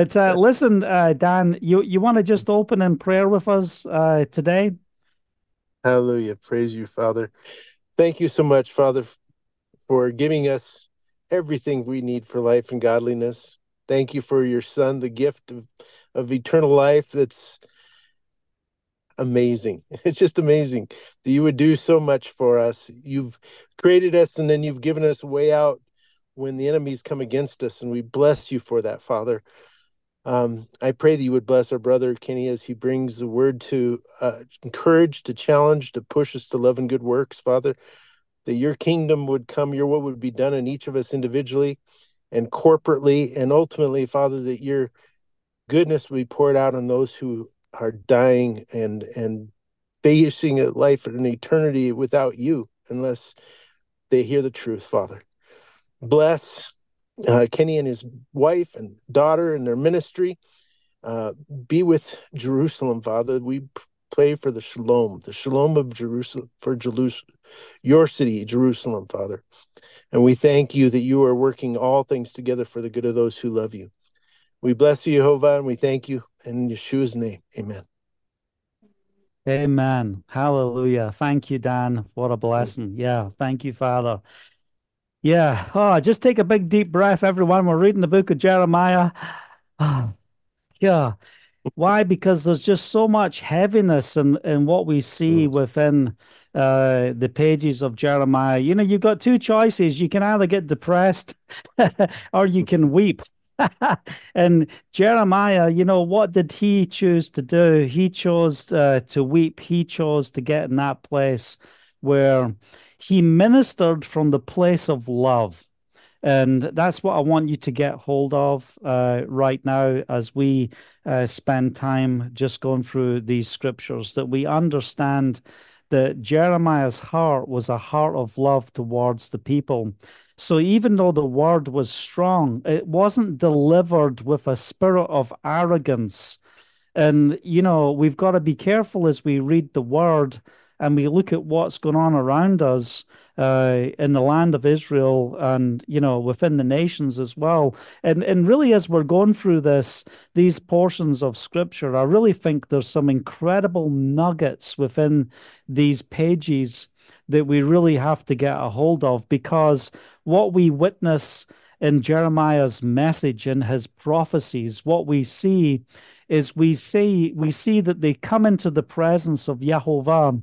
But uh, listen, uh, Dan, you, you want to just open in prayer with us uh, today? Hallelujah. Praise you, Father. Thank you so much, Father, for giving us everything we need for life and godliness. Thank you for your Son, the gift of, of eternal life that's amazing. It's just amazing that you would do so much for us. You've created us and then you've given us a way out when the enemies come against us, and we bless you for that, Father. Um, I pray that you would bless our brother Kenny as he brings the word to uh, encourage, to challenge, to push us to love and good works, Father. That your kingdom would come, your will would be done in each of us individually and corporately, and ultimately, Father, that your goodness would be poured out on those who are dying and and facing a life and an eternity without you, unless they hear the truth, Father. Bless uh, Kenny and his wife and daughter and their ministry. Uh, be with Jerusalem, Father. We pray for the shalom, the shalom of Jerusalem, for Jerusalem, your city, Jerusalem, Father. And we thank you that you are working all things together for the good of those who love you. We bless you, Jehovah, and we thank you in Yeshua's name. Amen. Amen. Hallelujah. Thank you, Dan. What a blessing. Yeah. Thank you, Father. Yeah. Oh, just take a big deep breath, everyone. We're reading the book of Jeremiah. Oh, yeah. Why? Because there's just so much heaviness in, in what we see within uh, the pages of Jeremiah. You know, you've got two choices. You can either get depressed or you can weep. and Jeremiah, you know, what did he choose to do? He chose uh, to weep. He chose to get in that place where he ministered from the place of love. And that's what I want you to get hold of uh, right now as we uh, spend time just going through these scriptures, that we understand that Jeremiah's heart was a heart of love towards the people. So even though the word was strong, it wasn't delivered with a spirit of arrogance. And, you know, we've got to be careful as we read the word and we look at what's going on around us uh, in the land of Israel and you know within the nations as well. And and really, as we're going through this, these portions of Scripture, I really think there's some incredible nuggets within these pages that we really have to get a hold of because what we witness in Jeremiah's message and his prophecies, what we see is we see we see that they come into the presence of Yahovah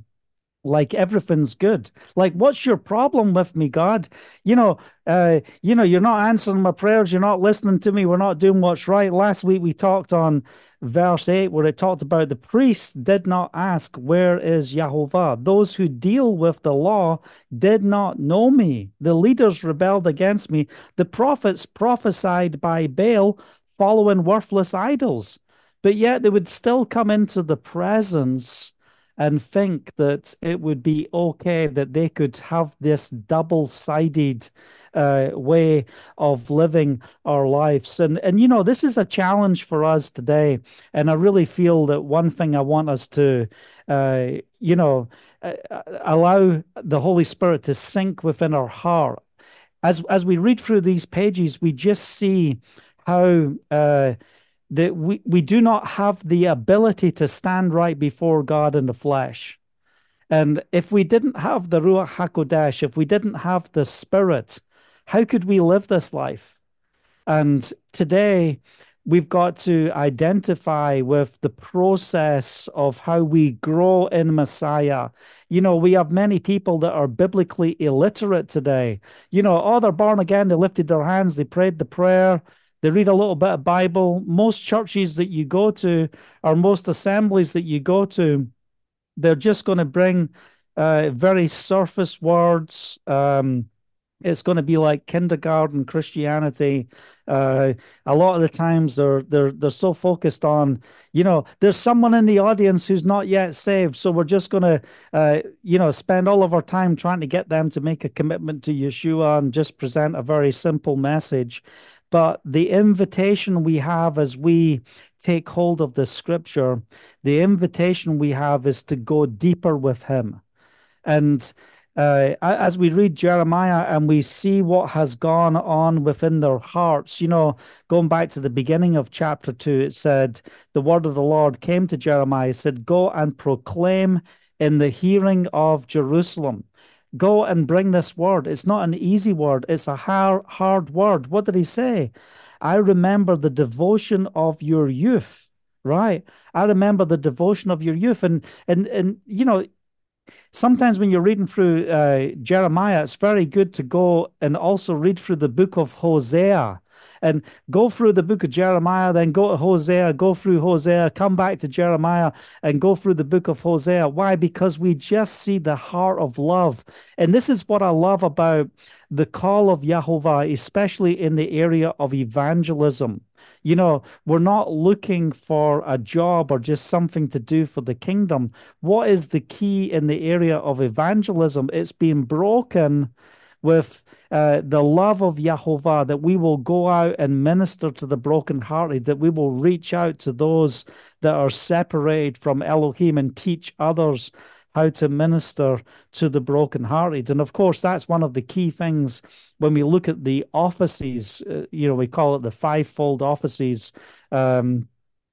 like everything's good. Like what's your problem with me god? You know uh you know you're not answering my prayers. You're not listening to me. We're not doing what's right. Last week we talked on verse 8 where it talked about the priests did not ask where is Yahovah those who deal with the law did not know me. The leaders rebelled against me. The prophets prophesied by Baal following worthless idols. But yet they would still come into the presence and think that it would be okay that they could have this double sided uh, way of living our lives. And, and, you know, this is a challenge for us today. And I really feel that one thing I want us to, uh, you know, uh, allow the Holy Spirit to sink within our heart. As, as we read through these pages, we just see how uh, that we, we do not have the ability to stand right before God in the flesh. And if we didn't have the Ruach HaKodesh, if we didn't have the Spirit, how could we live this life? And today, we've got to identify with the process of how we grow in Messiah. You know, we have many people that are biblically illiterate today. You know, oh, they're born again, they lifted their hands, they prayed the prayer, they read a little bit of Bible. Most churches that you go to, or most assemblies that you go to, they're just going to bring uh, very surface words. Um, it's going to be like kindergarten Christianity. Uh, a lot of the times they're they're they're so focused on, you know, there's someone in the audience who's not yet saved, so we're just going to, uh, you know, spend all of our time trying to get them to make a commitment to Yeshua and just present a very simple message. But the invitation we have as we take hold of the scripture, the invitation we have is to go deeper with Him. And uh, as we read Jeremiah and we see what has gone on within their hearts, you know, going back to the beginning of chapter two, it said, The word of the Lord came to Jeremiah, said, Go and proclaim in the hearing of Jerusalem. Go and bring this word. It's not an easy word, it's a hard, hard word. What did he say? I remember the devotion of your youth, right? I remember the devotion of your youth. And, and, and you know, sometimes when you're reading through uh, Jeremiah, it's very good to go and also read through the book of Hosea and go through the book of Jeremiah, then go to Hosea, go through Hosea, come back to Jeremiah, and go through the book of Hosea. Why? Because we just see the heart of love. And this is what I love about the call of Yahovah, especially in the area of evangelism. You know, we're not looking for a job or just something to do for the kingdom. What is the key in the area of evangelism? It's being broken with uh, the love of Yahovah, that we will go out and minister to the brokenhearted, that we will reach out to those that are separated from Elohim and teach others how to minister to the brokenhearted. And of course, that's one of the key things when we look at the offices, uh, you know, we call it the fivefold offices. Um,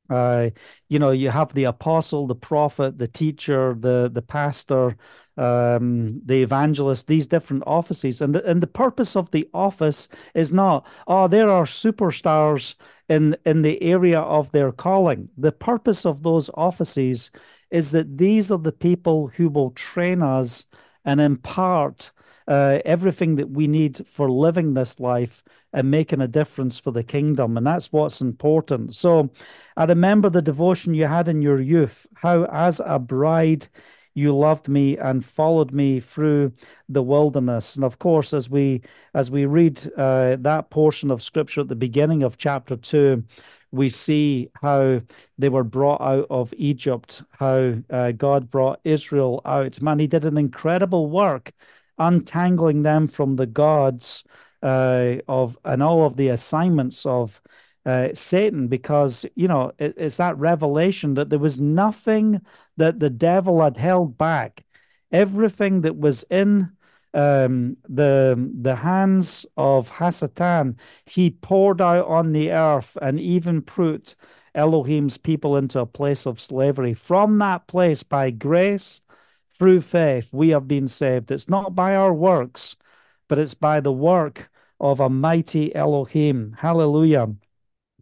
uh, you know, you have the apostle, the prophet, the teacher, the the pastor, um, the evangelist, these different offices. And the, and the purpose of the office is not, oh, there are superstars in, in the area of their calling. The purpose of those offices is that these are the people who will train us and impart uh, everything that we need for living this life and making a difference for the kingdom. And that's what's important. So I remember the devotion you had in your youth, how as a bride, you loved me and followed me through the wilderness. And of course, as we as we read uh, that portion of scripture at the beginning of chapter two, we see how they were brought out of Egypt, how uh, God brought Israel out. Man, He did an incredible work untangling them from the gods uh, of and all of the assignments of uh, Satan because, you know, it, it's that revelation that there was nothing that the devil had held back. Everything that was in um, the, the hands of Hasatan, he poured out on the earth and even put Elohim's people into a place of slavery. From that place, by grace, through faith, we have been saved. It's not by our works, but it's by the work of a mighty Elohim. Hallelujah.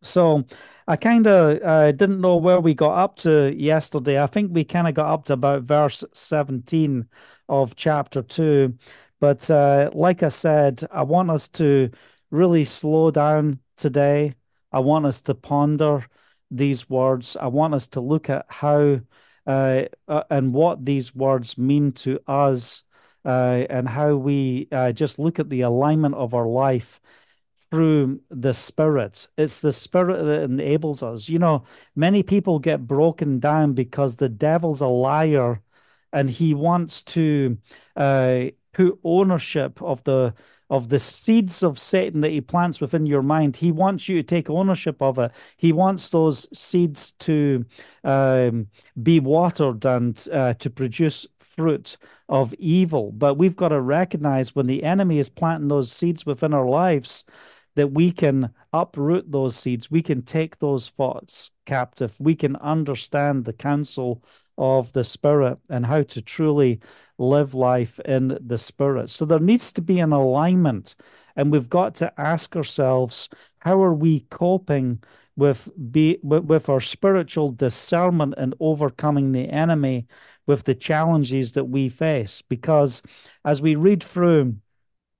So I kind of uh, didn't know where we got up to yesterday. I think we kind of got up to about verse 17 of chapter 2. But uh, like I said, I want us to really slow down today. I want us to ponder these words. I want us to look at how uh, uh and what these words mean to us uh, and how we uh, just look at the alignment of our life through the spirit. It's the spirit that enables us. You know, many people get broken down because the devil's a liar and he wants to uh, put ownership of the of the seeds of Satan that he plants within your mind. He wants you to take ownership of it. He wants those seeds to um, be watered and uh, to produce fruit of evil. But we've got to recognize when the enemy is planting those seeds within our lives that we can uproot those seeds, we can take those thoughts captive, we can understand the counsel of the Spirit and how to truly live life in the Spirit. So there needs to be an alignment, and we've got to ask ourselves how are we coping with be with, with our spiritual discernment and overcoming the enemy with the challenges that we face because as we read through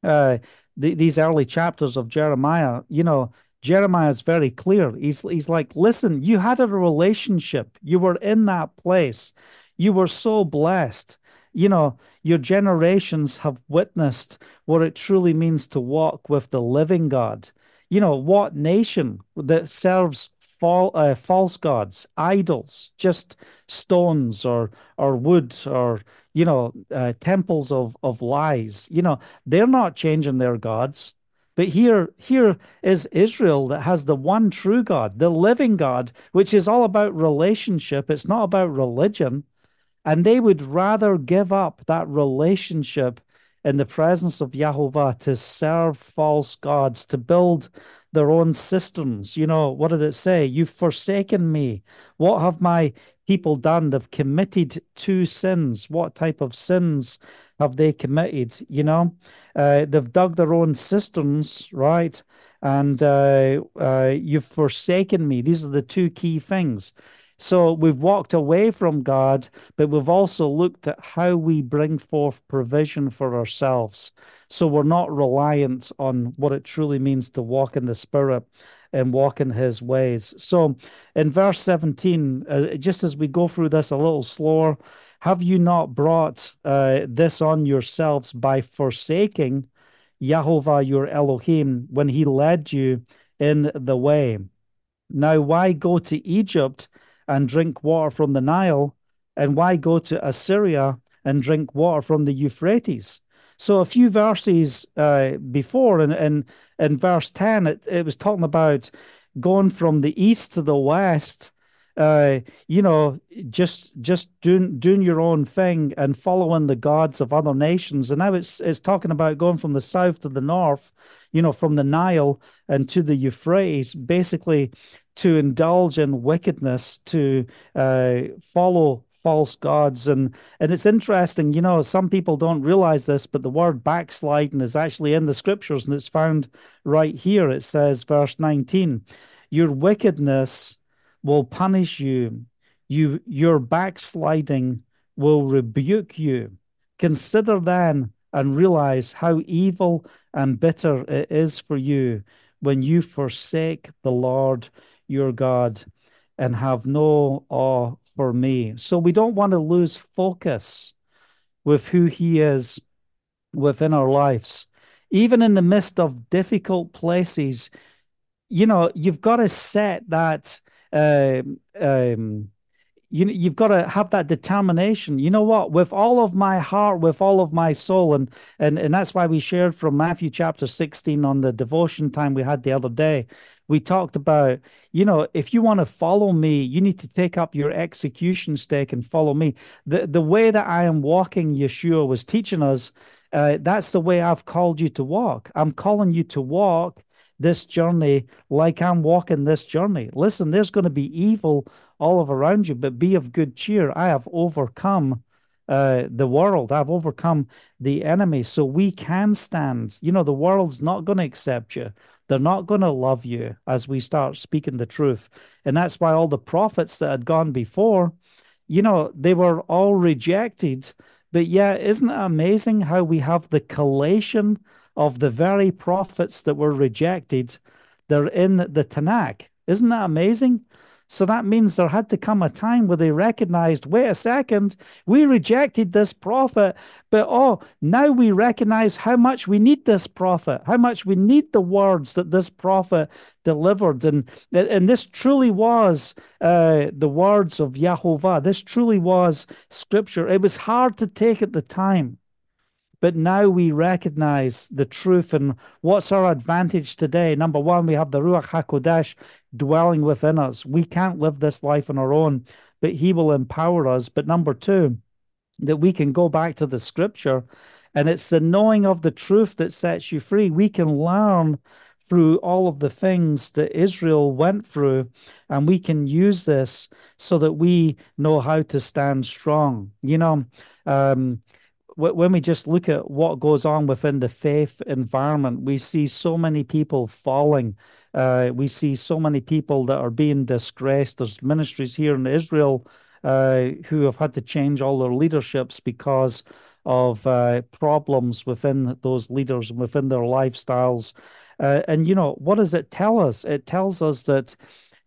uh, the, these early chapters of Jeremiah, you know, Jeremiah is very clear. He's he's like, listen, you had a relationship. You were in that place. You were so blessed. You know, your generations have witnessed what it truly means to walk with the living God. You know, what nation that serves uh, false gods, idols, just stones or or wood or you know, uh, temples of of lies. You know, they're not changing their gods. But here, here is Israel that has the one true God, the living God, which is all about relationship. It's not about religion. And they would rather give up that relationship in the presence of Yahovah to serve false gods, to build their own cisterns. You know, what did it say? You've forsaken me. What have my people done? They've committed two sins. What type of sins have they committed? You know, uh, they've dug their own cisterns, right? And uh, uh, you've forsaken me. These are the two key things. So we've walked away from God, but we've also looked at how we bring forth provision for ourselves. So we're not reliant on what it truly means to walk in the Spirit and walk in His ways. So in verse 17, uh, just as we go through this a little slower, have you not brought uh, this on yourselves by forsaking Yahovah your Elohim when He led you in the way? Now, why go to Egypt and drink water from the Nile? And why go to Assyria and drink water from the Euphrates? So a few verses uh, before, in, in, in verse 10, it, it was talking about going from the east to the west, uh, you know, just just doing doing your own thing and following the gods of other nations. And now it's it's talking about going from the south to the north, you know, from the Nile and to the Euphrates, basically to indulge in wickedness, to uh, follow false gods. And and it's interesting you know some people don't realize this but the word backsliding is actually in the scriptures and it's found right here. It says verse 19 your wickedness will punish you. You your backsliding will rebuke you. Consider then and realize how evil and bitter it is for you when you forsake the lord your god and have no awe for me. So we don't want to lose focus with who He is within our lives. Even in the midst of difficult places, you know, you've got to set that. Uh, um, you you've got to have that determination. You know what? With all of my heart, with all of my soul, and and and that's why we shared from Matthew chapter sixteen on the devotion time we had the other day we talked about, you know, if you want to follow me, you need to take up your execution stake and follow me. The the way that I am walking, Yeshua was teaching us, uh, that's the way I've called you to walk. I'm calling you to walk this journey like I'm walking this journey. Listen, there's going to be evil all around you, but be of good cheer. I have overcome uh, the world. I've overcome the enemy. So we can stand. You know, the world's not going to accept you. They're not going to love you as we start speaking the truth. And that's why all the prophets that had gone before, you know, they were all rejected. But yeah, isn't it amazing how we have the collation of the very prophets that were rejected? They're in the Tanakh. Isn't that amazing? So that means there had to come a time where they recognized wait a second, we rejected this prophet, but oh, now we recognize how much we need this prophet, how much we need the words that this prophet delivered. And, and this truly was uh, the words of Yahovah. This truly was scripture. It was hard to take at the time. But now we recognize the truth and what's our advantage today. Number one, we have the Ruach HaKodesh dwelling within us. We can't live this life on our own, but He will empower us. But number two, that we can go back to the scripture and it's the knowing of the truth that sets you free. We can learn through all of the things that Israel went through, and we can use this so that we know how to stand strong. You know, um, when we just look at what goes on within the faith environment, we see so many people falling. Uh, we see so many people that are being disgraced. There's ministries here in Israel uh, who have had to change all their leaderships because of uh, problems within those leaders and within their lifestyles. Uh, and, you know, what does it tell us? It tells us that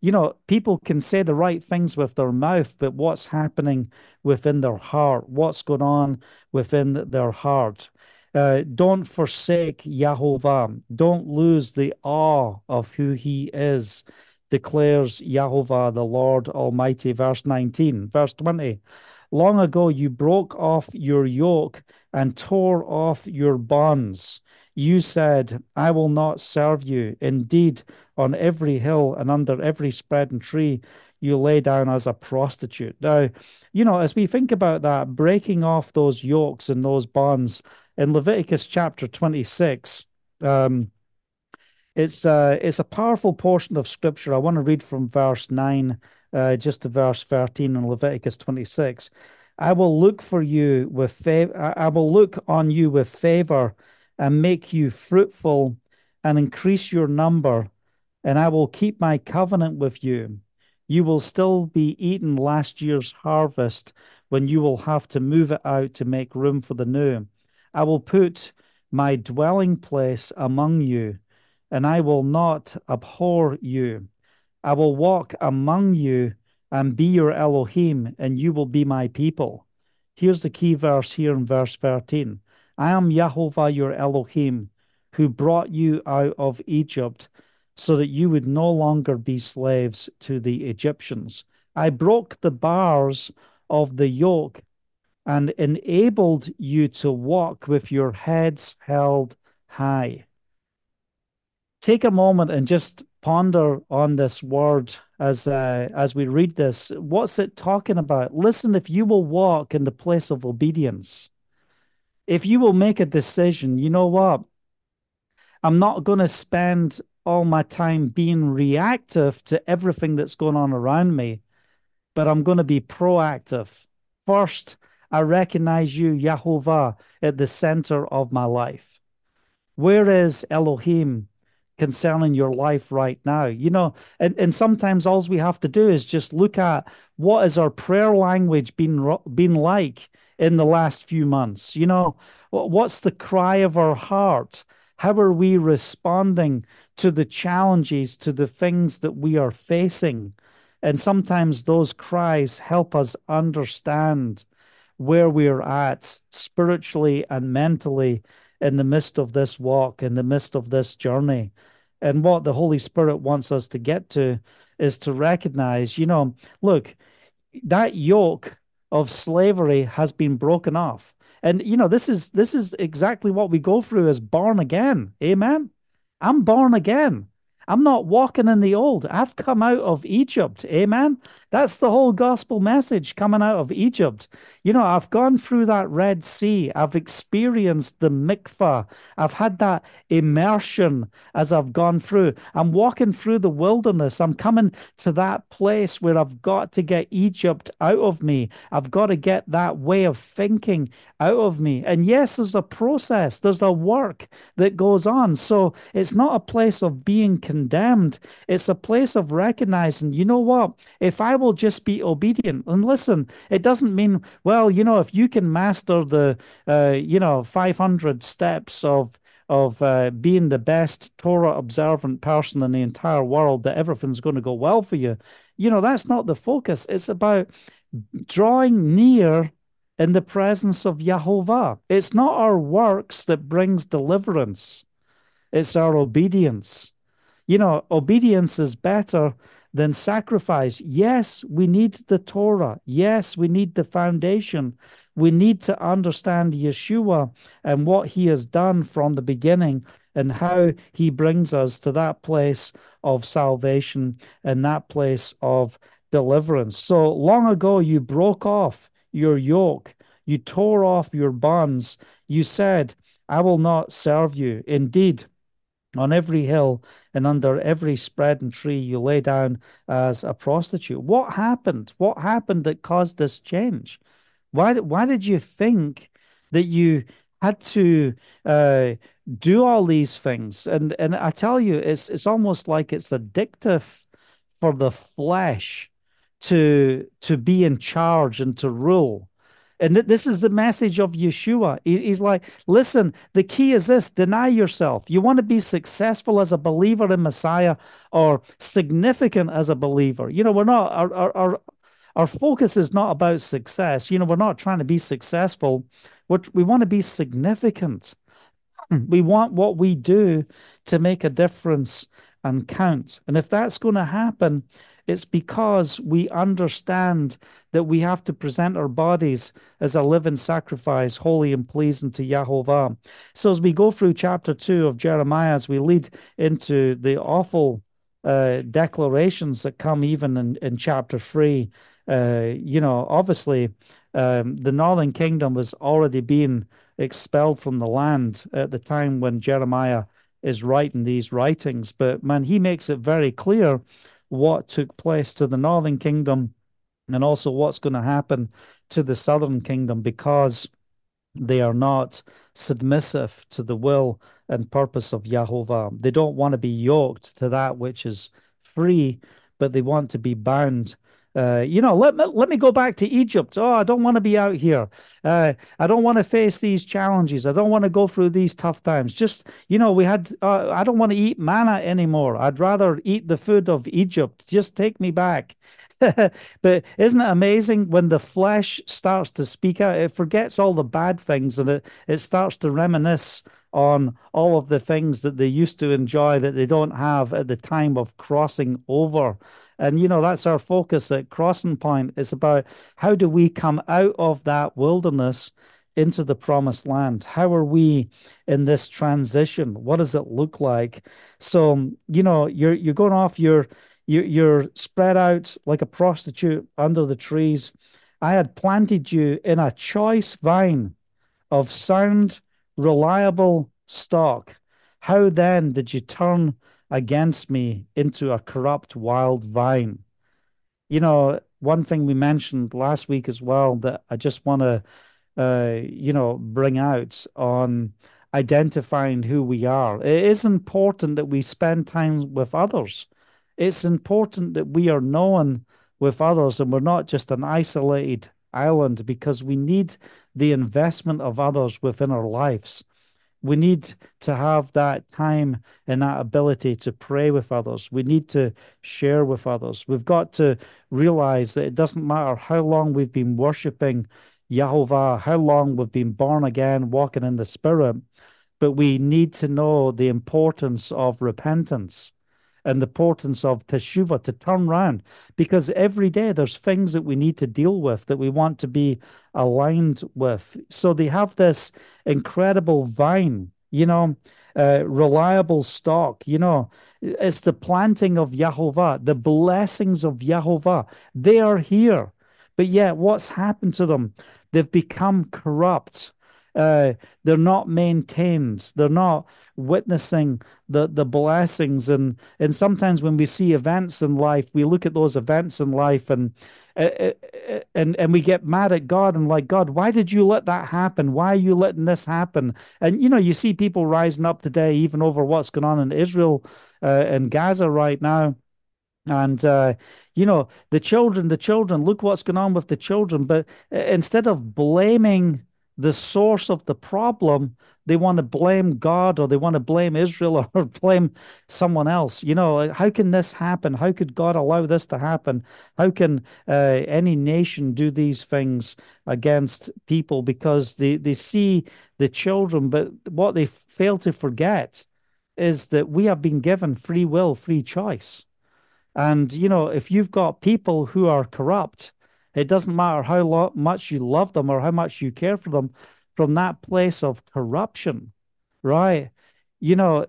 you know, people can say the right things with their mouth, but what's happening within their heart? What's going on within their heart? Uh, don't forsake Yahovah. Don't lose the awe of who he is, declares Yahovah, the Lord Almighty. Verse 19. Verse 20. Long ago you broke off your yoke and tore off your bonds. You said, I will not serve you. Indeed, on every hill and under every spreading tree, you lay down as a prostitute. Now, you know, as we think about that, breaking off those yokes and those bonds, in Leviticus chapter 26. Um, it's uh, it's a powerful portion of scripture. I want to read from verse 9 uh, just to verse 13 in Leviticus 26. I will look for you with favor. I will look on you with favor and make you fruitful and increase your number, and I will keep my covenant with you. You will still be eating last year's harvest when you will have to move it out to make room for the new. I will put my dwelling place among you and I will not abhor you. I will walk among you and be your Elohim, and you will be my people. Here's the key verse here in verse 13 I am Yahovah your Elohim, who brought you out of Egypt so that you would no longer be slaves to the Egyptians. I broke the bars of the yoke and enabled you to walk with your heads held high take a moment and just ponder on this word as uh, as we read this. What's it talking about? Listen, if you will walk in the place of obedience, if you will make a decision, you know what? I'm not going to spend all my time being reactive to everything that's going on around me, but I'm going to be proactive. First, I recognize you, Yahovah, at the center of my life. Where is Elohim concerning your life right now you know and, and sometimes all we have to do is just look at what is our prayer language been been like in the last few months you know what's the cry of our heart how are we responding to the challenges to the things that we are facing and sometimes those cries help us understand where we're at spiritually and mentally in the midst of this walk, in the midst of this journey. And what the Holy Spirit wants us to get to is to recognize, you know, look, that yoke of slavery has been broken off. And you know, this is this is exactly what we go through as born again. Amen. I'm born again. I'm not walking in the old. I've come out of Egypt. Amen. That's the whole gospel message coming out of Egypt. You know, I've gone through that Red Sea. I've experienced the mikvah. I've had that immersion as I've gone through. I'm walking through the wilderness. I'm coming to that place where I've got to get Egypt out of me. I've got to get that way of thinking out of me. And yes, there's a process, there's a work that goes on. So it's not a place of being condemned, it's a place of recognizing, you know what? If I will just be obedient and listen, it doesn't mean, well, you know, if you can master the, uh, you know, 500 steps of, of uh, being the best Torah observant person in the entire world, that everything's going to go well for you. You know, that's not the focus. It's about drawing near in the presence of Yahovah. It's not our works that brings deliverance, it's our obedience. You know, obedience is better than sacrifice. Yes, we need the Torah. Yes, we need the foundation. We need to understand Yeshua and what he has done from the beginning and how he brings us to that place of salvation and that place of deliverance. So long ago, you broke off your yoke, you tore off your bonds. You said, I will not serve you. Indeed, on every hill and under every spreading tree you lay down as a prostitute. What happened? What happened that caused this change? Why, why did you think that you had to uh, do all these things? And and I tell you, it's it's almost like it's addictive for the flesh to to be in charge and to rule. And th- this is the message of Yeshua. He- he's like, listen, the key is this deny yourself. You want to be successful as a believer in Messiah or significant as a believer. You know, we're not, our, our, our, our focus is not about success. You know, we're not trying to be successful. We're, we want to be significant. We want what we do to make a difference and count. And if that's going to happen, it's because we understand that we have to present our bodies as a living sacrifice, holy and pleasing to Yahovah. So as we go through chapter two of Jeremiah, as we lead into the awful uh, declarations that come even in, in chapter three, uh, you know, obviously um, the northern kingdom was already being expelled from the land at the time when Jeremiah is writing these writings. But man, he makes it very clear what took place to the northern kingdom and also what's going to happen to the southern kingdom because they are not submissive to the will and purpose of Jehovah. They don't want to be yoked to that which is free, but they want to be bound uh, you know, let me let me go back to Egypt. Oh, I don't want to be out here. Uh, I don't want to face these challenges. I don't want to go through these tough times. Just you know, we had. Uh, I don't want to eat manna anymore. I'd rather eat the food of Egypt. Just take me back. but isn't it amazing when the flesh starts to speak out? It forgets all the bad things and it it starts to reminisce on all of the things that they used to enjoy that they don't have at the time of crossing over. And, you know, that's our focus at Crossing Point. It's about how do we come out of that wilderness into the promised land? How are we in this transition? What does it look like? So, you know, you're you're going off, you're you're, you're spread out like a prostitute under the trees. I had planted you in a choice vine of sound reliable stock. How then did you turn against me into a corrupt wild vine? You know, one thing we mentioned last week as well that I just want to, uh, you know, bring out on identifying who we are. It is important that we spend time with others. It's important that we are known with others and we're not just an isolated island because we need the investment of others within our lives. We need to have that time and that ability to pray with others. We need to share with others. We've got to realize that it doesn't matter how long we've been worshiping Yahovah, how long we've been born again, walking in the Spirit, but we need to know the importance of repentance and the importance of teshuva to turn around because every day there's things that we need to deal with that we want to be aligned with. So they have this incredible vine, you know, uh, reliable stock, you know, it's the planting of Yahovah, the blessings of Yahovah. They are here. But yet, what's happened to them? They've become corrupt. Uh, they're not maintained. They're not witnessing the the blessings. And and sometimes when we see events in life, we look at those events in life and uh, uh, uh, and and we get mad at God and like God, why did you let that happen? Why are you letting this happen? And you know, you see people rising up today, even over what's going on in Israel uh, and Gaza right now. And uh, you know, the children, the children, look what's going on with the children. But instead of blaming the source of the problem, they want to blame God or they want to blame Israel or blame someone else. You know, how can this happen? How could God allow this to happen? How can uh, any nation do these things against people? Because they, they see the children, but what they fail to forget is that we have been given free will, free choice. And, you know, if you've got people who are corrupt, it doesn't matter how lo- much you love them or how much you care for them from that place of corruption, right? You know,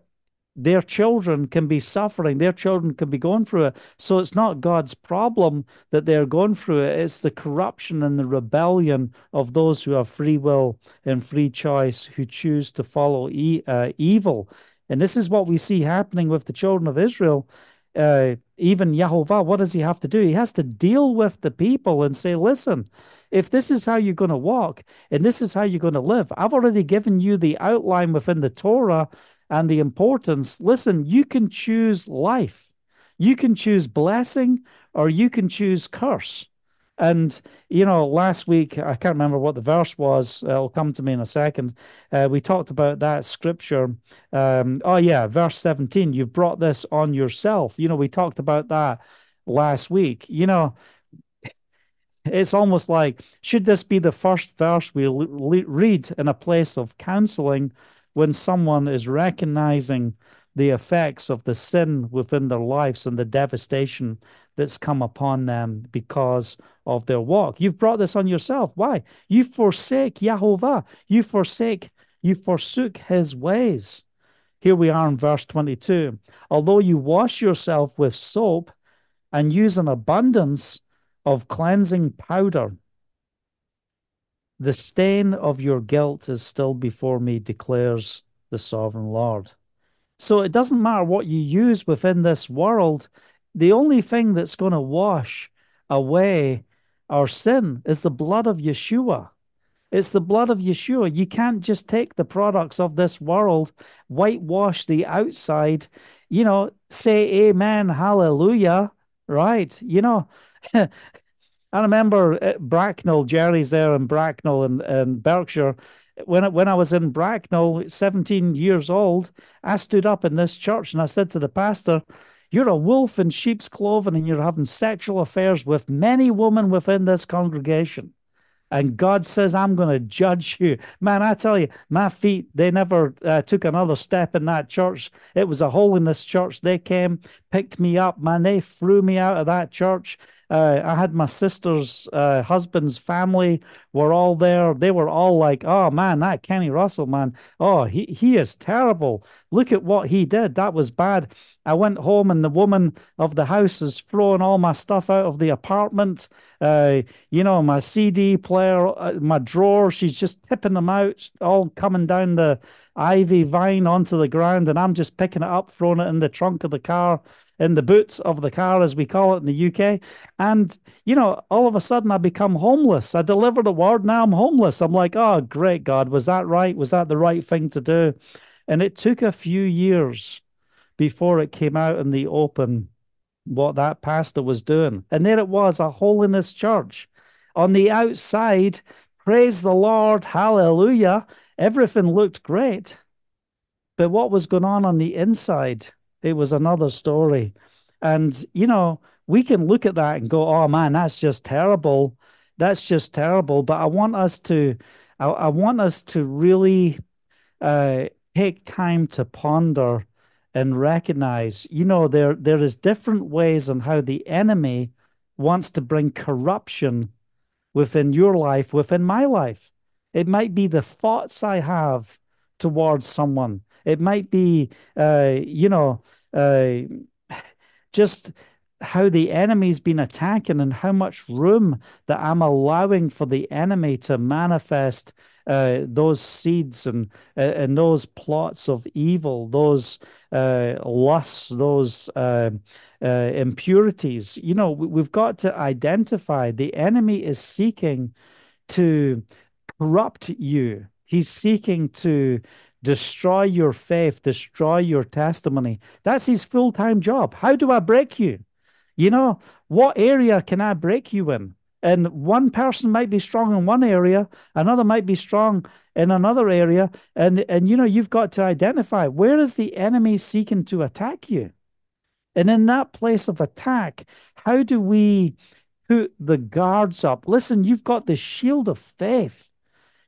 their children can be suffering, their children can be going through it. So it's not God's problem that they're going through it, it's the corruption and the rebellion of those who have free will and free choice who choose to follow e- uh, evil. And this is what we see happening with the children of Israel uh, even Yahovah, what does he have to do? He has to deal with the people and say, listen, if this is how you're going to walk and this is how you're going to live, I've already given you the outline within the Torah and the importance. Listen, you can choose life, you can choose blessing, or you can choose curse. And, you know, last week, I can't remember what the verse was. Uh, it'll come to me in a second. Uh, we talked about that scripture. Um, oh, yeah, verse 17. You've brought this on yourself. You know, we talked about that last week. You know, it's almost like, should this be the first verse we read in a place of counseling when someone is recognizing the effects of the sin within their lives and the devastation that's come upon them because of their walk. You've brought this on yourself. Why? You forsake Yahovah. You forsake, you forsook his ways. Here we are in verse 22. Although you wash yourself with soap and use an abundance of cleansing powder. The stain of your guilt is still before me, declares the sovereign Lord. So it doesn't matter what you use within this world. The only thing that's going to wash away our sin is the blood of Yeshua. It's the blood of Yeshua. You can't just take the products of this world, whitewash the outside, you know, say amen, hallelujah, right? You know, I remember uh, Bracknell, Jerry's there in Bracknell and, and Berkshire. When, when I was in Bracknell, 17 years old, I stood up in this church and I said to the pastor, You're a wolf in sheep's clothing and you're having sexual affairs with many women within this congregation and God says, I'm going to judge you. Man, I tell you, my feet, they never uh, took another step in that church. It was a holiness church. They came, picked me up, man. They threw me out of that church. Uh, I had my sister's uh, husband's family were all there. They were all like, "Oh man, that Kenny Russell man, oh he he is terrible. Look at what he did. That was bad." I went home and the woman of the house is throwing all my stuff out of the apartment. Uh, you know, my CD player, uh, my drawer. She's just tipping them out, all coming down the ivy vine onto the ground, and I'm just picking it up, throwing it in the trunk of the car in the boot of the car, as we call it in the UK. And, you know, all of a sudden I become homeless. I deliver the word, now I'm homeless. I'm like, oh, great God, was that right? Was that the right thing to do? And it took a few years before it came out in the open what that pastor was doing. And there it was, a holiness church. On the outside, praise the Lord, hallelujah, everything looked great. But what was going on on the inside? It was another story. And, you know, we can look at that and go, oh man, that's just terrible. That's just terrible. But I want us to, I, I want us to really uh, take time to ponder and recognize, you know, there there is different ways on how the enemy wants to bring corruption within your life, within my life. It might be the thoughts I have towards someone. It might be, uh, you know, uh, just how the enemy's been attacking and how much room that I'm allowing for the enemy to manifest uh, those seeds and uh, and those plots of evil, those uh, lusts, those uh, uh, impurities. You know, we've got to identify the enemy is seeking to corrupt you. He's seeking to destroy your faith, destroy your testimony. That's his full time job. How do I break you? You know, what area can I break you in? And one person might be strong in one area, another might be strong in another area. And, and you know, you've got to identify where is the enemy seeking to attack you? And in that place of attack, how do we put the guards up? Listen, you've got the shield of faith.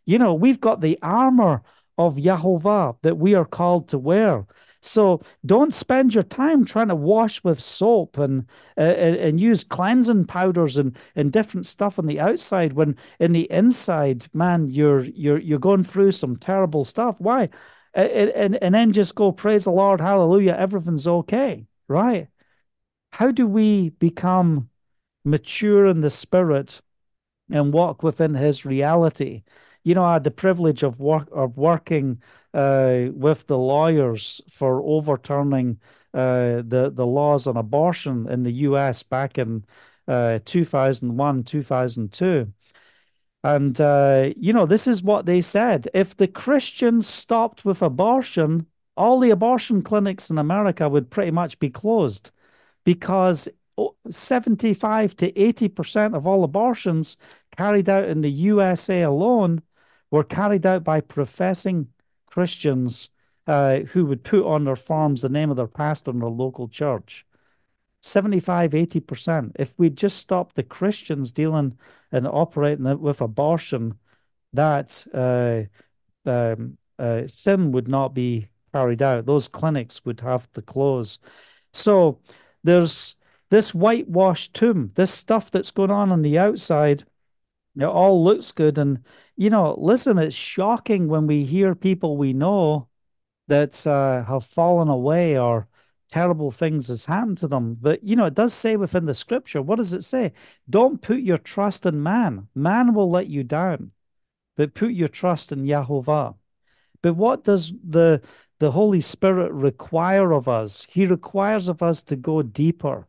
You know, we've got the armor of Yahovah that we are called to wear. So don't spend your time trying to wash with soap and uh, and use cleansing powders and, and different stuff on the outside when in the inside, man, you're you're you're going through some terrible stuff. Why? And, and, and then just go praise the Lord, hallelujah, everything's okay, right? How do we become mature in the spirit and walk within his reality? You know, I had the privilege of work of working uh, with the lawyers for overturning uh, the the laws on abortion in the U.S. back in uh, 2001, 2002. And, uh, you know, this is what they said. If the Christians stopped with abortion, all the abortion clinics in America would pretty much be closed because 75 to 80% of all abortions carried out in the USA alone were carried out by professing Christians uh, who would put on their forms the name of their pastor in their local church. 75, 80%. If we just stopped the Christians dealing and operating with abortion, that uh, um, uh, sin would not be carried out. Those clinics would have to close. So there's this whitewashed tomb, this stuff that's going on on the outside. It all looks good. And you know, listen, it's shocking when we hear people we know that uh, have fallen away or terrible things has happened to them. But, you know, it does say within the scripture, what does it say? Don't put your trust in man. Man will let you down. but put your trust in Yahovah. But what does the the Holy Spirit require of us? He requires of us to go deeper.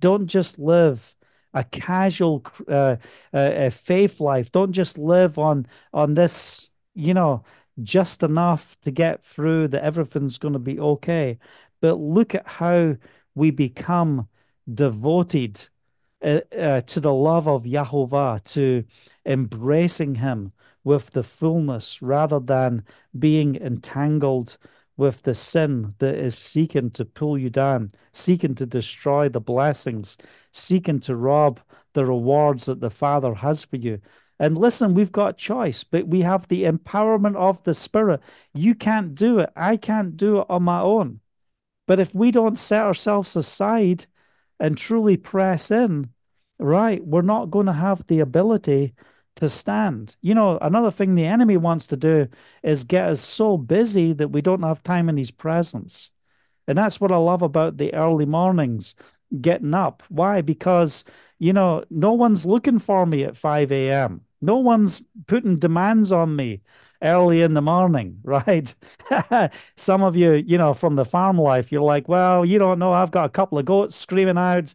Don't just live a casual uh, uh, faith life. Don't just live on on this, you know, just enough to get through that everything's going to be okay. But look at how we become devoted uh, uh, to the love of Yahovah, to embracing Him with the fullness rather than being entangled with the sin that is seeking to pull you down, seeking to destroy the blessings, seeking to rob the rewards that the Father has for you. And listen, we've got choice, but we have the empowerment of the Spirit. You can't do it. I can't do it on my own. But if we don't set ourselves aside and truly press in, right, we're not going to have the ability to stand. You know, another thing the enemy wants to do is get us so busy that we don't have time in his presence. And that's what I love about the early mornings, getting up. Why? Because, you know, no one's looking for me at 5 a.m. No one's putting demands on me early in the morning, right? Some of you, you know, from the farm life, you're like, well, you don't know, I've got a couple of goats screaming out.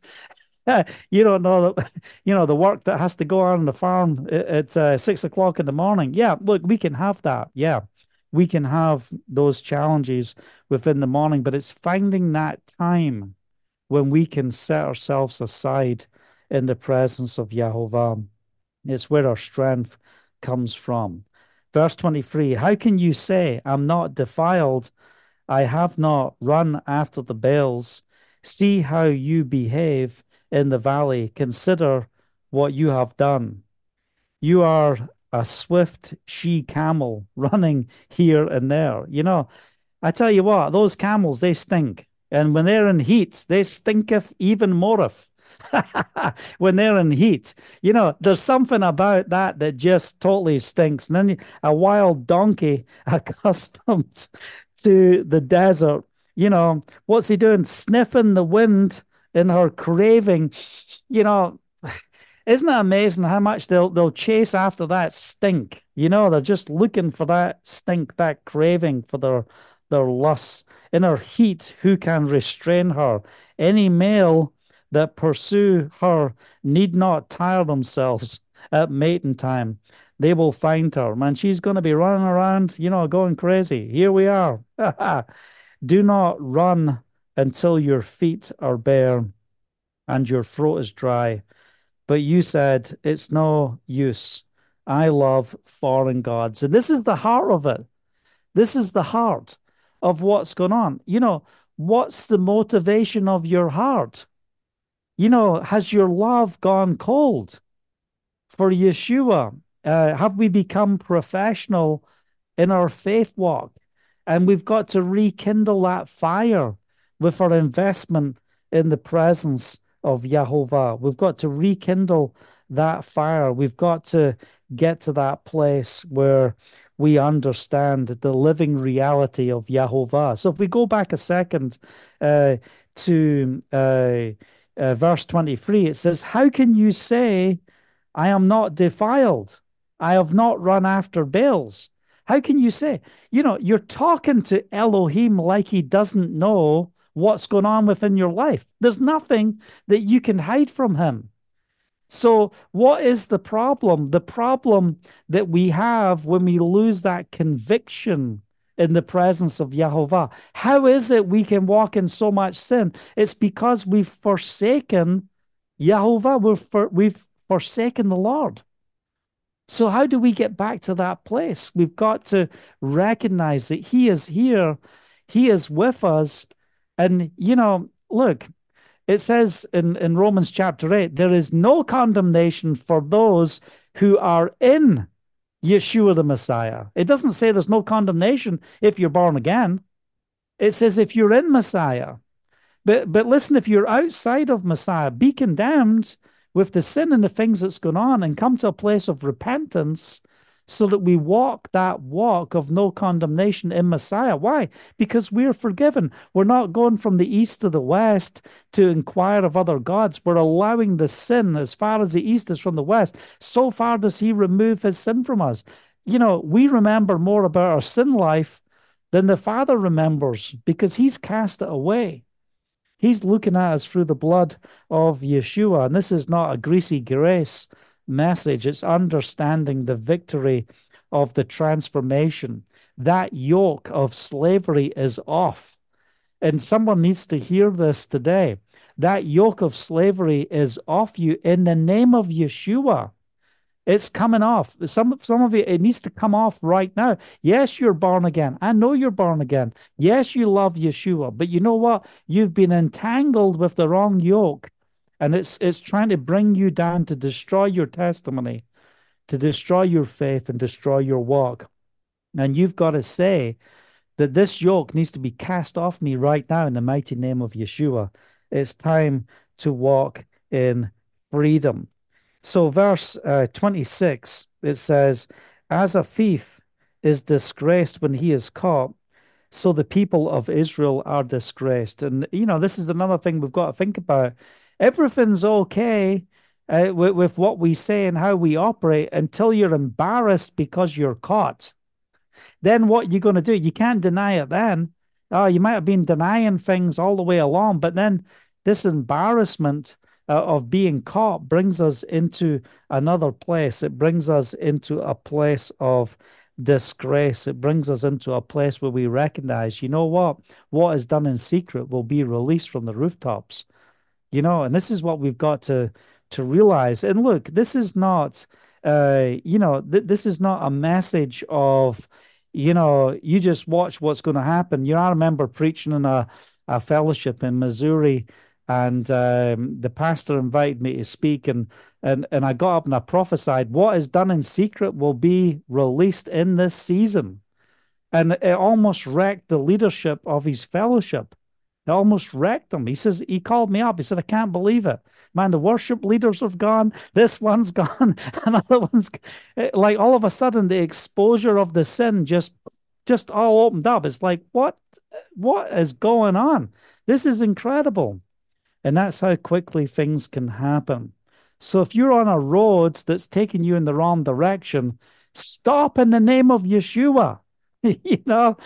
you don't know that, you know, the work that has to go on, the farm at uh, six o'clock in the morning. Yeah, look, we can have that. Yeah, we can have those challenges within the morning, but it's finding that time when we can set ourselves aside in the presence of Yahovah. It's where our strength comes from. Verse 23 How can you say, I'm not defiled? I have not run after the Baals. See how you behave in the valley. Consider what you have done. You are a swift she camel running here and there. You know, I tell you what, those camels, they stink. And when they're in heat, they stinketh even moreth. when they're in heat. You know, there's something about that that just totally stinks. And then a wild donkey accustomed to the desert, you know, what's he doing? Sniffing the wind in her craving. You know, isn't it amazing how much they'll they'll chase after that stink? You know, they're just looking for that stink, that craving for their their lusts. In her heat, who can restrain her? Any male that pursue her need not tire themselves at mating time. They will find her. Man, she's going to be running around, you know, going crazy. Here we are. Do not run until your feet are bare and your throat is dry. But you said, It's no use. I love foreign gods. And this is the heart of it. This is the heart of what's going on. You know, what's the motivation of your heart? You know, has your love gone cold for Yeshua? Uh, have we become professional in our faith walk? And we've got to rekindle that fire with our investment in the presence of Yahovah. We've got to rekindle that fire. We've got to get to that place where we understand the living reality of Yahovah. So if we go back a second uh, to uh, uh, verse 23, it says, How can you say, I am not defiled? I have not run after Baals. How can you say, you know, you're talking to Elohim like he doesn't know what's going on within your life. There's nothing that you can hide from him. So, what is the problem? The problem that we have when we lose that conviction in the presence of Yahovah. How is it we can walk in so much sin? It's because we've forsaken Yahovah. We've, for, we've forsaken the Lord. So, how do we get back to that place? We've got to recognize that He is here, He is with us. And, you know, look, it says in, in Romans chapter 8, there is no condemnation for those who are in Yeshua the Messiah. It doesn't say there's no condemnation if you're born again. It says if you're in Messiah. But but listen, if you're outside of Messiah, be condemned with the sin and the things that's going on and come to a place of repentance so that we walk that walk of no condemnation in Messiah. Why? Because we're forgiven. We're not going from the east to the west to inquire of other gods. We're allowing the sin as far as the east is from the west. So far does he remove his sin from us. you know, we remember more about our sin life than the Father remembers because he's cast it away. He's looking at us through the blood of Yeshua. And this is not a greasy grace message, it's understanding the victory of the transformation. That yoke of slavery is off. And someone needs to hear this today. That yoke of slavery is off you in the name of Yeshua. It's coming off. Some some of it it needs to come off right now. Yes, you're born again. I know you're born again. Yes, you love Yeshua, but you know what? You've been entangled with the wrong yoke, and it's it's trying to bring you down to destroy your testimony, to destroy your faith and destroy your walk. And you've got to say that this yoke needs to be cast off me right now in the mighty name of Yeshua. It's time to walk in freedom. So, verse uh, 26, it says, As a thief is disgraced when he is caught, so the people of Israel are disgraced. And, you know, this is another thing we've got to think about. Everything's okay uh, with, with what we say and how we operate until you're embarrassed because you're caught. Then what you're going to do? You can't deny it then. Oh, you might have been denying things all the way along, but then this embarrassment uh, of being caught brings us into another place. It brings us into a place of disgrace. It brings us into a place where we recognize, you know what? What is done in secret will be released from the rooftops. You know, and this is what we've got to to realize. And look, this is not uh, you know, th- this is not a message of, you know, you just watch what's going to happen. You know, I remember preaching in a, a fellowship in Missouri and um, the pastor invited me to speak and and and I got up and I prophesied what is done in secret will be released in this season and it almost wrecked the leadership of his fellowship it almost wrecked them he says he called me up. He said I can't believe it. Man the worship leaders have gone. This one's gone. Another one's eh, like all of a sudden the exposure of the sin just just all opened up. It's like what what is going on? This is incredible. And that's how quickly things can happen. So if you're on a road that's taking you in the wrong direction, stop in the name of Yeshua. you know,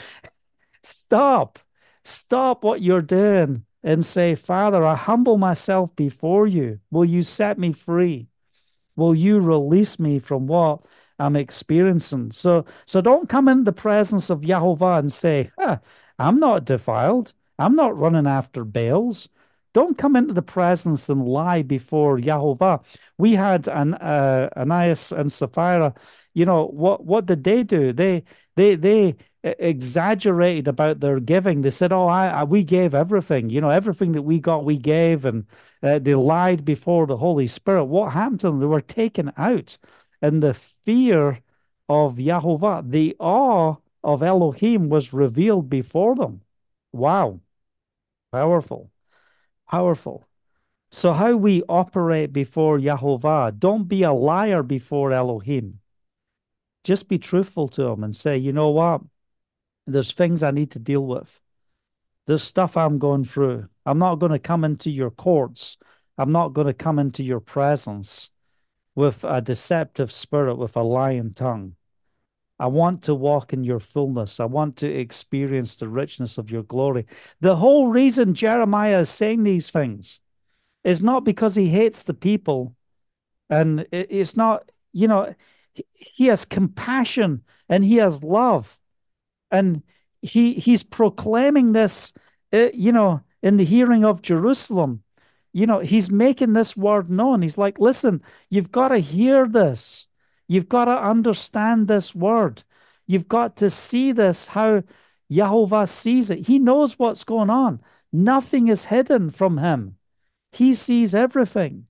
stop. Stop what you're doing and say, Father, I humble myself before you. Will you set me free? Will you release me from what I'm experiencing? So, so don't come in the presence of Yahovah and say, huh, I'm not defiled. I'm not running after Baals. Don't come into the presence and lie before Yahovah. We had an uh, Ananias and Sapphira. You know what? What did they do? They they they exaggerated about their giving. They said, "Oh, I, I we gave everything. You know, everything that we got, we gave," and uh, they lied before the Holy Spirit. What happened to them? They were taken out, and the fear of Yahovah, the awe of Elohim, was revealed before them. Wow, powerful powerful. So, how we operate before Yahovah, don't be a liar before Elohim. Just be truthful to him and say, you know what? There's things I need to deal with. There's stuff I'm going through. I'm not going to come into your courts. I'm not going to come into your presence with a deceptive spirit, with a lying tongue. I want to walk in your fullness. I want to experience the richness of your glory. The whole reason Jeremiah is saying these things is not because he hates the people. And it's not, you know, he has compassion and he has love. And he he's proclaiming this, uh, you know, in the hearing of Jerusalem. You know, he's making this word known. He's like, listen, you've got to hear this. You've got to understand this word. You've got to see this, how Yahovah sees it. He knows what's going on. Nothing is hidden from him. He sees everything.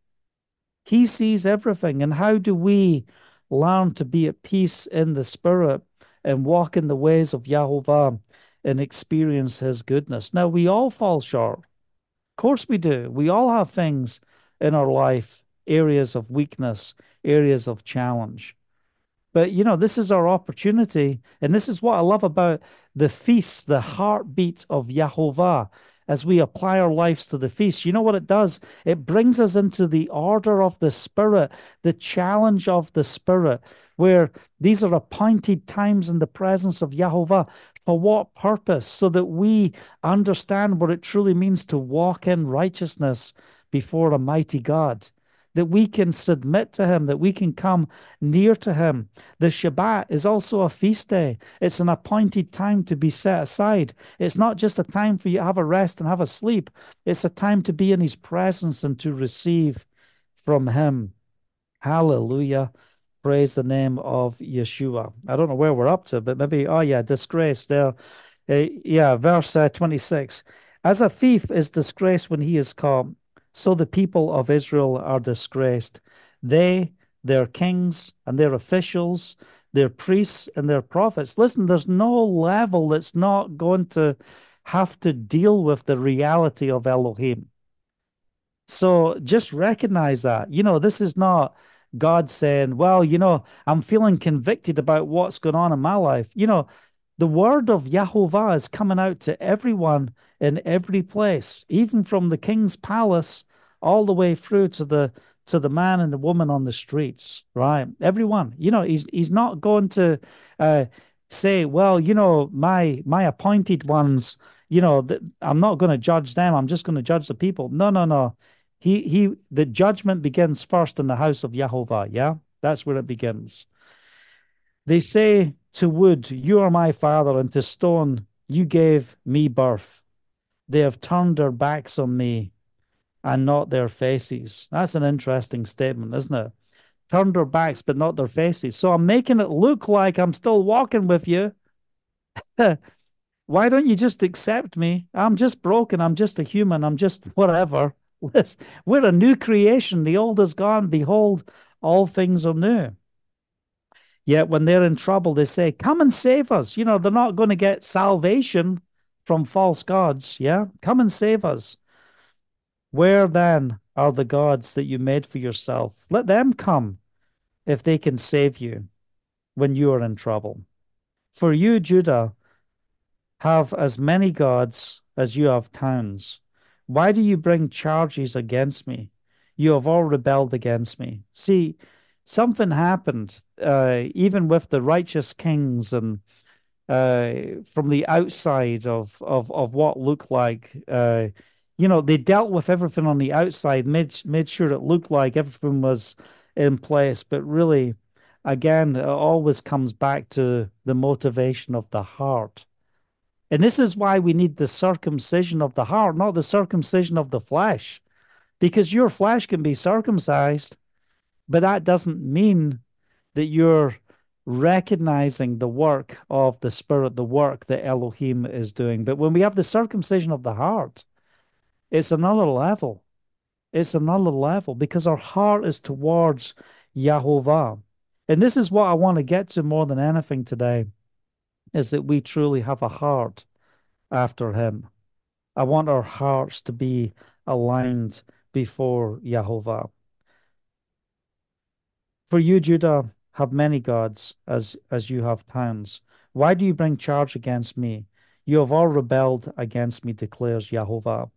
He sees everything. And how do we learn to be at peace in the spirit and walk in the ways of Yahovah and experience his goodness? Now, we all fall short. Of course, we do. We all have things in our life, areas of weakness, areas of challenge. But you know, this is our opportunity, and this is what I love about the feast, the heartbeat of Yahovah. As we apply our lives to the feast, you know what it does? It brings us into the order of the Spirit, the challenge of the Spirit, where these are appointed times in the presence of Yahovah. For what purpose? So that we understand what it truly means to walk in righteousness before a mighty God that we can submit to Him, that we can come near to Him. The Shabbat is also a feast day, it's an appointed time to be set aside. It's not just a time for you to have a rest and have a sleep, it's a time to be in His presence and to receive from Him. Hallelujah. Praise the name of Yeshua. I don't know where we're up to, but maybe, oh yeah, disgrace there. Uh, yeah, verse uh, 26. As a thief is disgraced when he is caught, so the people of Israel are disgraced. They, their kings, and their officials, their priests, and their prophets. Listen, there's no level that's not going to have to deal with the reality of Elohim. So just recognize that. You know, this is not God saying, well, you know, I'm feeling convicted about what's going on in my life. You know, the word of Yahovah is coming out to everyone in every place, even from the king's palace all the way through to the to the man and the woman on the streets, right? Everyone, you know, he's he's not going to uh, say, well, you know, my my appointed ones, you know, th- I'm not going to judge them. I'm just going to judge the people. No, no, no. He he. The judgment begins first in the house of Yahovah. Yeah, that's where it begins. They say to wood, You are my father, and to stone, You gave me birth. They have turned their backs on me and not their faces. That's an interesting statement, isn't it? Turned their backs, but not their faces. So I'm making it look like I'm still walking with you. Why don't you just accept me? I'm just broken. I'm just a human. I'm just whatever. We're a new creation. The old is gone. Behold, all things are new. Yet when they're in trouble, they say, Come and save us. You know, they're not going to get salvation from false gods. Yeah, come and save us. Where then are the gods that you made for yourself? Let them come if they can save you when you are in trouble. For you, Judah, have as many gods as you have towns. Why do you bring charges against me? You have all rebelled against me. See, something happened, uh, even with the righteous kings and uh, from the outside of of of what looked like uh, you know they dealt with everything on the outside made made sure it looked like everything was in place. But really again it always comes back to the motivation of the heart. And this is why we need the circumcision of the heart not the circumcision of the flesh. Because your flesh can be circumcised but that doesn't mean that you're recognizing the work of the Spirit, the work that Elohim is doing. But when we have the circumcision of the heart, it's another level. It's another level because our heart is towards Yahovah. And this is what I want to get to more than anything today is that we truly have a heart after Him. I want our hearts to be aligned before Yahovah. For you, Judah, have many gods as as you have towns. Why do you bring charge against me? You have all rebelled against me, declares Yahovah.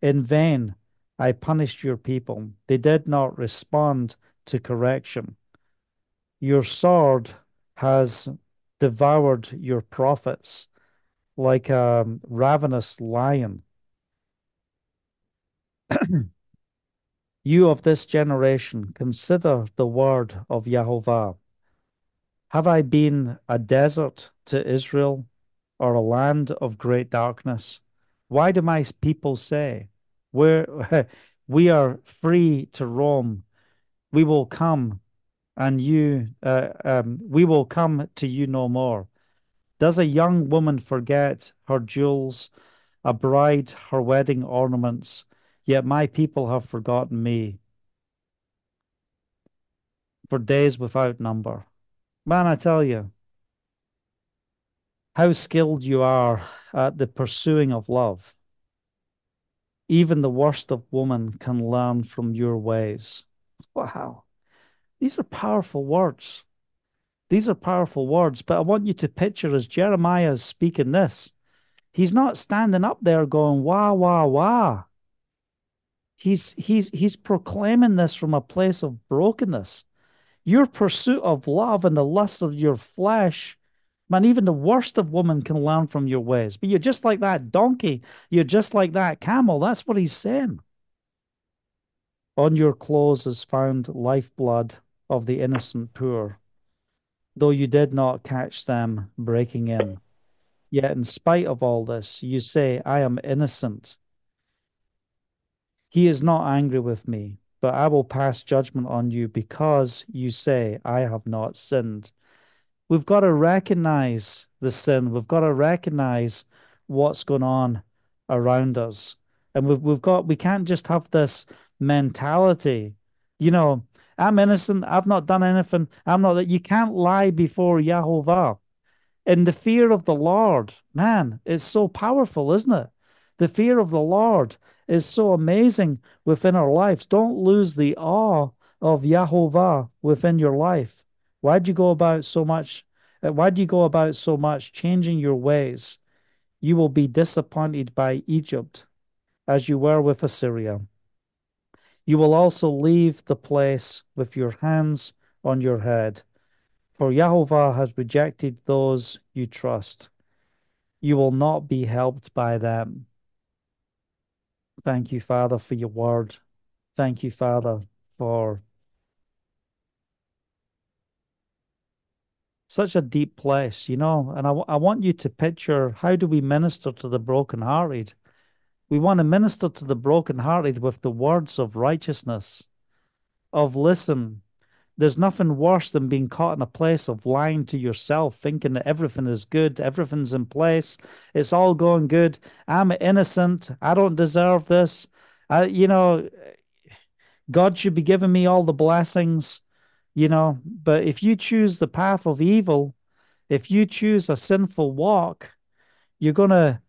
In vain I punished your people. They did not respond to correction. Your sword has devoured your prophets like a ravenous lion. You of this generation, consider the word of Yahovah. Have I been a desert to Israel or a land of great darkness? Why do my people say, We're, we are free to roam? We will come and you, uh, um, we will come to you no more. Does a young woman forget her jewels, a bride her wedding ornaments? Yet my people have forgotten me for days without number. Man, I tell you, how skilled you are at the pursuing of love. Even the worst of women can learn from your ways. Wow. These are powerful words. These are powerful words, but I want you to picture as Jeremiah is speaking this, He's not standing up there going, wah, wah, wah. He's he's he's proclaiming this from a place of brokenness. Your pursuit of love and the lust of your flesh, man, even the worst of women can learn from your ways. But you're just like that donkey. You're just like that camel. That's what he's saying. On your clothes is found lifeblood of the innocent poor, though you did not catch them breaking in. Yet, in spite of all this, you say, I am innocent. He is not angry with me, but I will pass judgment on you because you say, I have not sinned. We've got to recognize the sin. We've got to recognize what's going on around us. And we've, we've got, we can't just have this mentality, you know, I'm innocent. I've not done anything. I'm not that. You can't lie before Yahovah. And the fear of the Lord, man, is so powerful, isn't it? The fear of the Lord is so amazing within our lives. Don't lose the awe of Yahovah within your life. Why'd you go about so much? Uh, why'd you go about so much changing your ways? You will be disappointed by Egypt as you were with Assyria. You will also leave the place with your hands on your head, for Yahovah has rejected those you trust. You will not be helped by them. Thank you, Father, for your word. Thank you, Father, for such a deep place, you know. And I, I want you to picture how do we minister to the brokenhearted? We want to minister to the brokenhearted with the words of righteousness, of listen. There's nothing worse than being caught in a place of lying to yourself, thinking that everything is good, everything's in place, it's all going good. I'm innocent. I don't deserve this. I, you know, God should be giving me all the blessings, you know. But if you choose the path of evil, if you choose a sinful walk, you're going to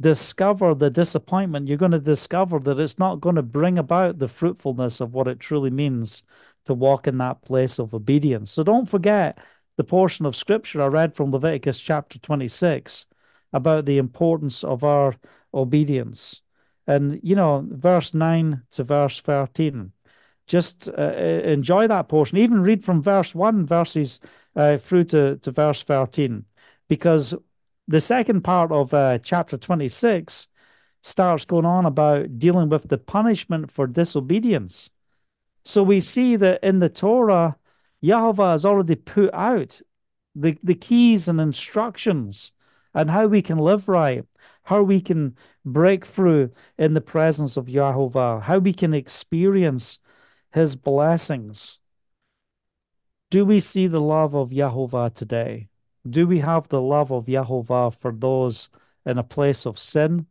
discover the disappointment, you're going to discover that it's not going to bring about the fruitfulness of what it truly means to walk in that place of obedience. So don't forget the portion of scripture I read from Leviticus chapter 26 about the importance of our obedience. And, you know, verse 9 to verse 13. Just uh, enjoy that portion. Even read from verse 1 verses uh, through to, to verse 13. Because the second part of uh, chapter 26 starts going on about dealing with the punishment for disobedience. So we see that in the Torah, Yahweh has already put out the, the keys and instructions and how we can live right, how we can break through in the presence of Yahweh, how we can experience his blessings. Do we see the love of Yahweh today? Do we have the love of Yahovah for those in a place of sin,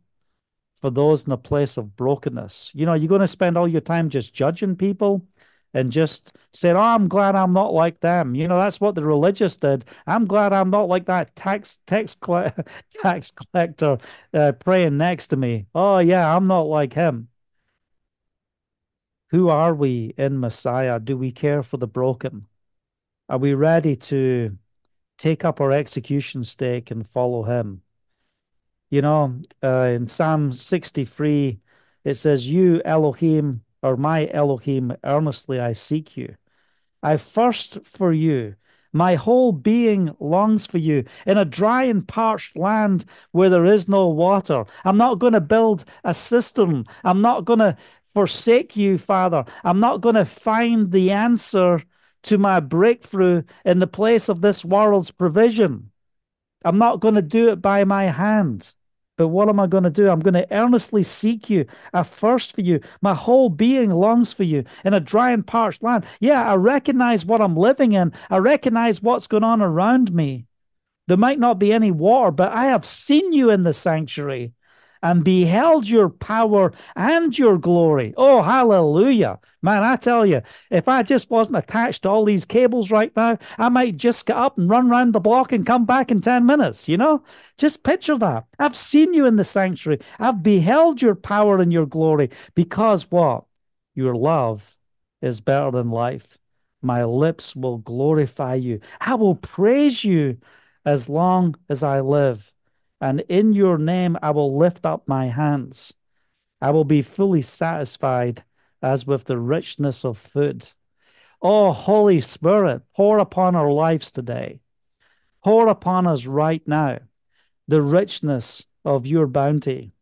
for those in a place of brokenness? You know, you're going to spend all your time just judging people and just saying, "Oh, I'm glad I'm not like them." You know, that's what the religious did. I'm glad I'm not like that tax tax tax collector uh, praying next to me. Oh yeah, I'm not like him. Who are we in Messiah? Do we care for the broken? Are we ready to take up our execution stake and follow him. You know, uh, in Psalm 63, it says, You, Elohim, or my Elohim, earnestly I seek you. I thirst for you. My whole being longs for you in a dry and parched land where there is no water. I'm not going to build a cistern. I'm not going to forsake you, Father. I'm not going to find the answer to my breakthrough in the place of this world's provision. I'm not going to do it by my hand. But what am I going to do? I'm going to earnestly seek you. I thirst for you. My whole being longs for you in a dry and parched land. Yeah, I recognize what I'm living in. I recognize what's going on around me. There might not be any water, but I have seen you in the sanctuary and beheld your power and your glory. Oh, hallelujah. Man, I tell you, if I just wasn't attached to all these cables right now, I might just get up and run round the block and come back in 10 minutes, you know? Just picture that. I've seen you in the sanctuary. I've beheld your power and your glory because what? Your love is better than life. My lips will glorify you. I will praise you as long as I live. And in your name I will lift up my hands. I will be fully satisfied as with the richness of food. Oh, Holy Spirit, pour upon our lives today. Pour upon us right now the richness of your bounty.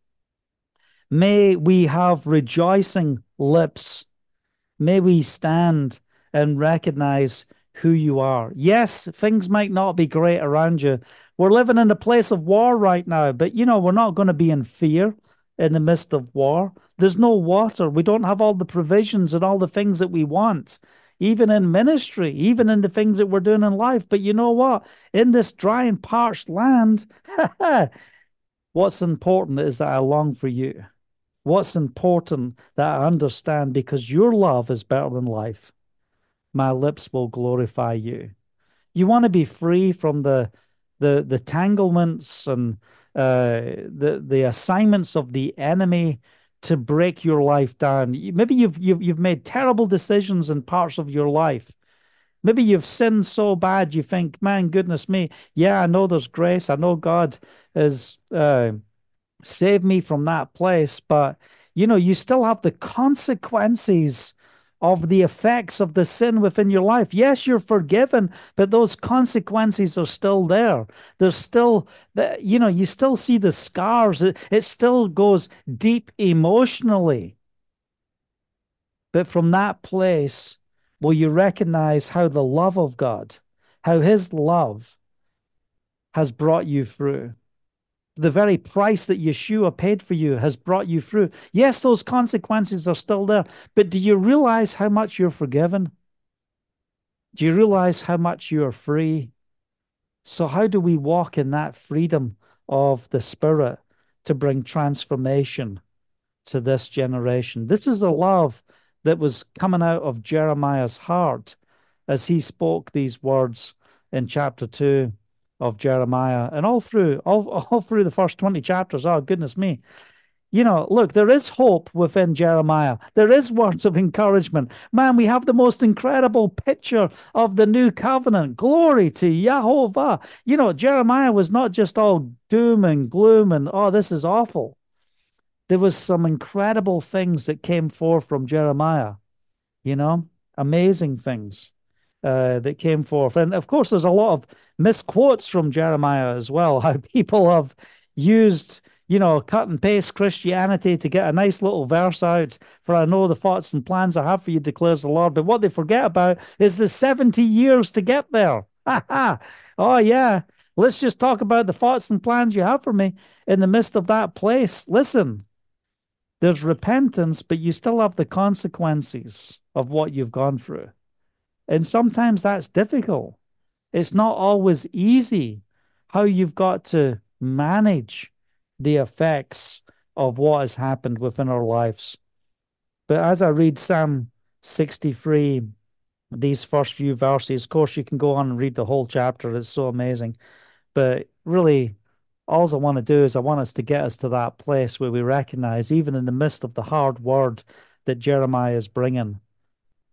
May we have rejoicing lips. May we stand and recognize who you are. Yes, things might not be great around you. We're living in a place of war right now, but you know, we're not going to be in fear in the midst of war. There's no water. We don't have all the provisions and all the things that we want, even in ministry, even in the things that we're doing in life. But you know what? In this dry and parched land, what's important is that I long for you. What's important that I understand because your love is better than life. My lips will glorify you. You want to be free from the the the tanglements and uh, the the assignments of the enemy to break your life down. Maybe you've you've you've made terrible decisions in parts of your life. Maybe you've sinned so bad you think, man, goodness me, yeah, I know there's grace. I know God has uh, save me from that place. But, you know, you still have the consequences of the effects of the sin within your life. Yes, you're forgiven, but those consequences are still there. There's still, you know, you still see the scars. It, it still goes deep emotionally. But from that place, will you recognize how the love of God, how His love has brought you through? The very price that Yeshua paid for you has brought you through. Yes, those consequences are still there, but do you realize how much you're forgiven? Do you realize how much you're free? So, how do we walk in that freedom of the Spirit to bring transformation to this generation? This is a love that was coming out of Jeremiah's heart as he spoke these words in chapter 2 of Jeremiah and all through all, all through the first 20 chapters. Oh goodness me. You know, look, there is hope within Jeremiah. There is words of encouragement. Man, we have the most incredible picture of the new covenant. Glory to Yahovah. You know, Jeremiah was not just all doom and gloom and, oh, this is awful. There was some incredible things that came forth from Jeremiah, you know, amazing things uh, that came forth. And of course, there's a lot of misquotes from Jeremiah as well, how people have used, you know, cut and paste Christianity to get a nice little verse out. For I know the thoughts and plans I have for you, declares the Lord. But what they forget about is the 70 years to get there. Ha ha. Oh, yeah. Let's just talk about the thoughts and plans you have for me in the midst of that place. Listen, there's repentance, but you still have the consequences of what you've gone through. And sometimes that's difficult. It's not always easy how you've got to manage the effects of what has happened within our lives. But as I read Psalm 63, these first few verses, of course, you can go on and read the whole chapter. It's so amazing. But really, all I want to do is I want us to get us to that place where we recognize, even in the midst of the hard word that Jeremiah is bringing,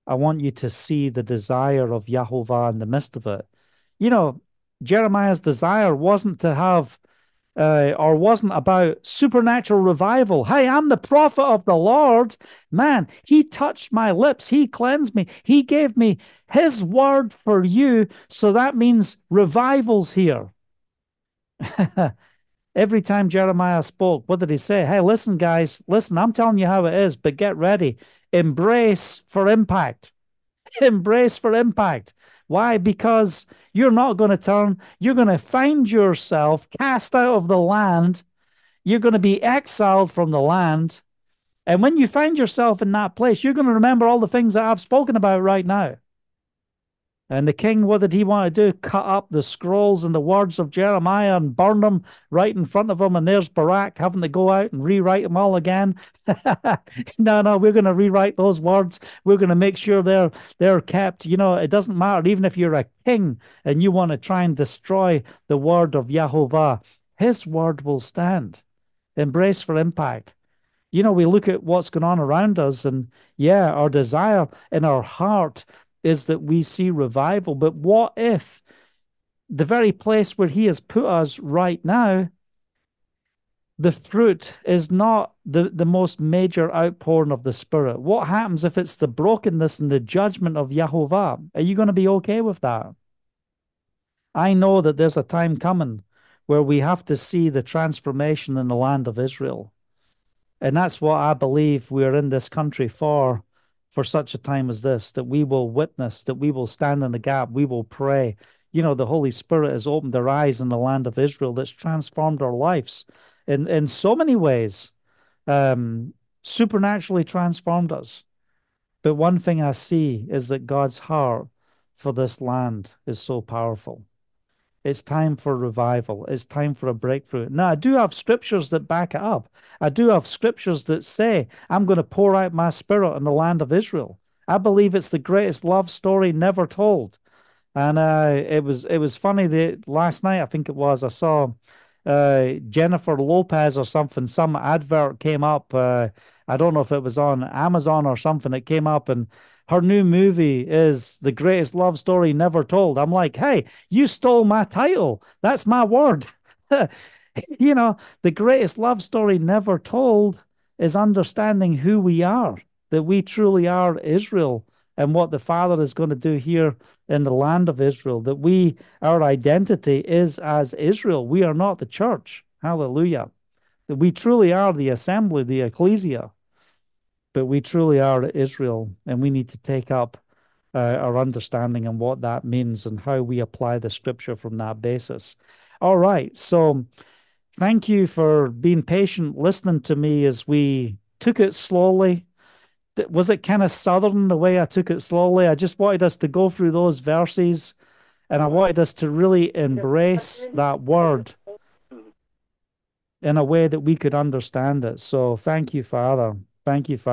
I want you to see the desire of Yahovah in the midst of it. You know, Jeremiah's desire wasn't to have uh, or wasn't about supernatural revival. Hey, I'm the prophet of the Lord. Man, he touched my lips. He cleansed me. He gave me his word for you. So that means revival's here. Every time Jeremiah spoke, what did he say? Hey, listen, guys, listen, I'm telling you how it is, but get ready. Embrace for impact. Embrace for impact. Why? Because you're not going to turn. You're going to find yourself cast out of the land. You're going to be exiled from the land. And when you find yourself in that place, you're going to remember all the things that I've spoken about right now. And the king, what did he want to do? Cut up the scrolls and the words of Jeremiah and burn them right in front of him. And there's Baruch having to go out and rewrite them all again. no, no, we're going to rewrite those words. We're going to make sure they're they're kept. You know, it doesn't matter even if you're a king and you want to try and destroy the word of Yahovah, his word will stand. Embrace for impact. You know, we look at what's going on around us, and yeah, our desire in our heart is that we see revival. But what if the very place where He has put us right now the fruit is not the, the most major outpouring of the Spirit. What happens if it's the brokenness and the judgment of Yahovah? Are you going to be okay with that? I know that there's a time coming where we have to see the transformation in the land of Israel. And that's what I believe we're in this country for, for such a time as this, that we will witness, that we will stand in the gap, we will pray. You know, the Holy Spirit has opened our eyes in the land of Israel that's transformed our lives in, in so many ways, um, supernaturally transformed us. But one thing I see is that God's heart for this land is so powerful. It's time for revival. It's time for a breakthrough. Now, I do have scriptures that back it up. I do have scriptures that say, I'm going to pour out my spirit on the land of Israel. I believe it's the greatest love story never told. And uh, it was it was funny that last night, I think it was, I saw uh, Jennifer Lopez or something. Some advert came up. Uh, I don't know if it was on Amazon or something. It came up and her new movie is the greatest love story never told. I'm like, hey, you stole my title. That's my word. you know, the greatest love story never told is understanding who we are, that we truly are Israel and what the Father is going to do here in the land of Israel, that we, our identity is as Israel. We are not the church. Hallelujah. That we truly are the assembly, the ecclesia but we truly are Israel, and we need to take up uh, our understanding and what that means and how we apply the scripture from that basis. All right, so thank you for being patient, listening to me as we took it slowly. Was it kind of southern the way I took it slowly? I just wanted us to go through those verses and I wanted us to really embrace that word in a way that we could understand it. So thank you, Father. Thank you, Father.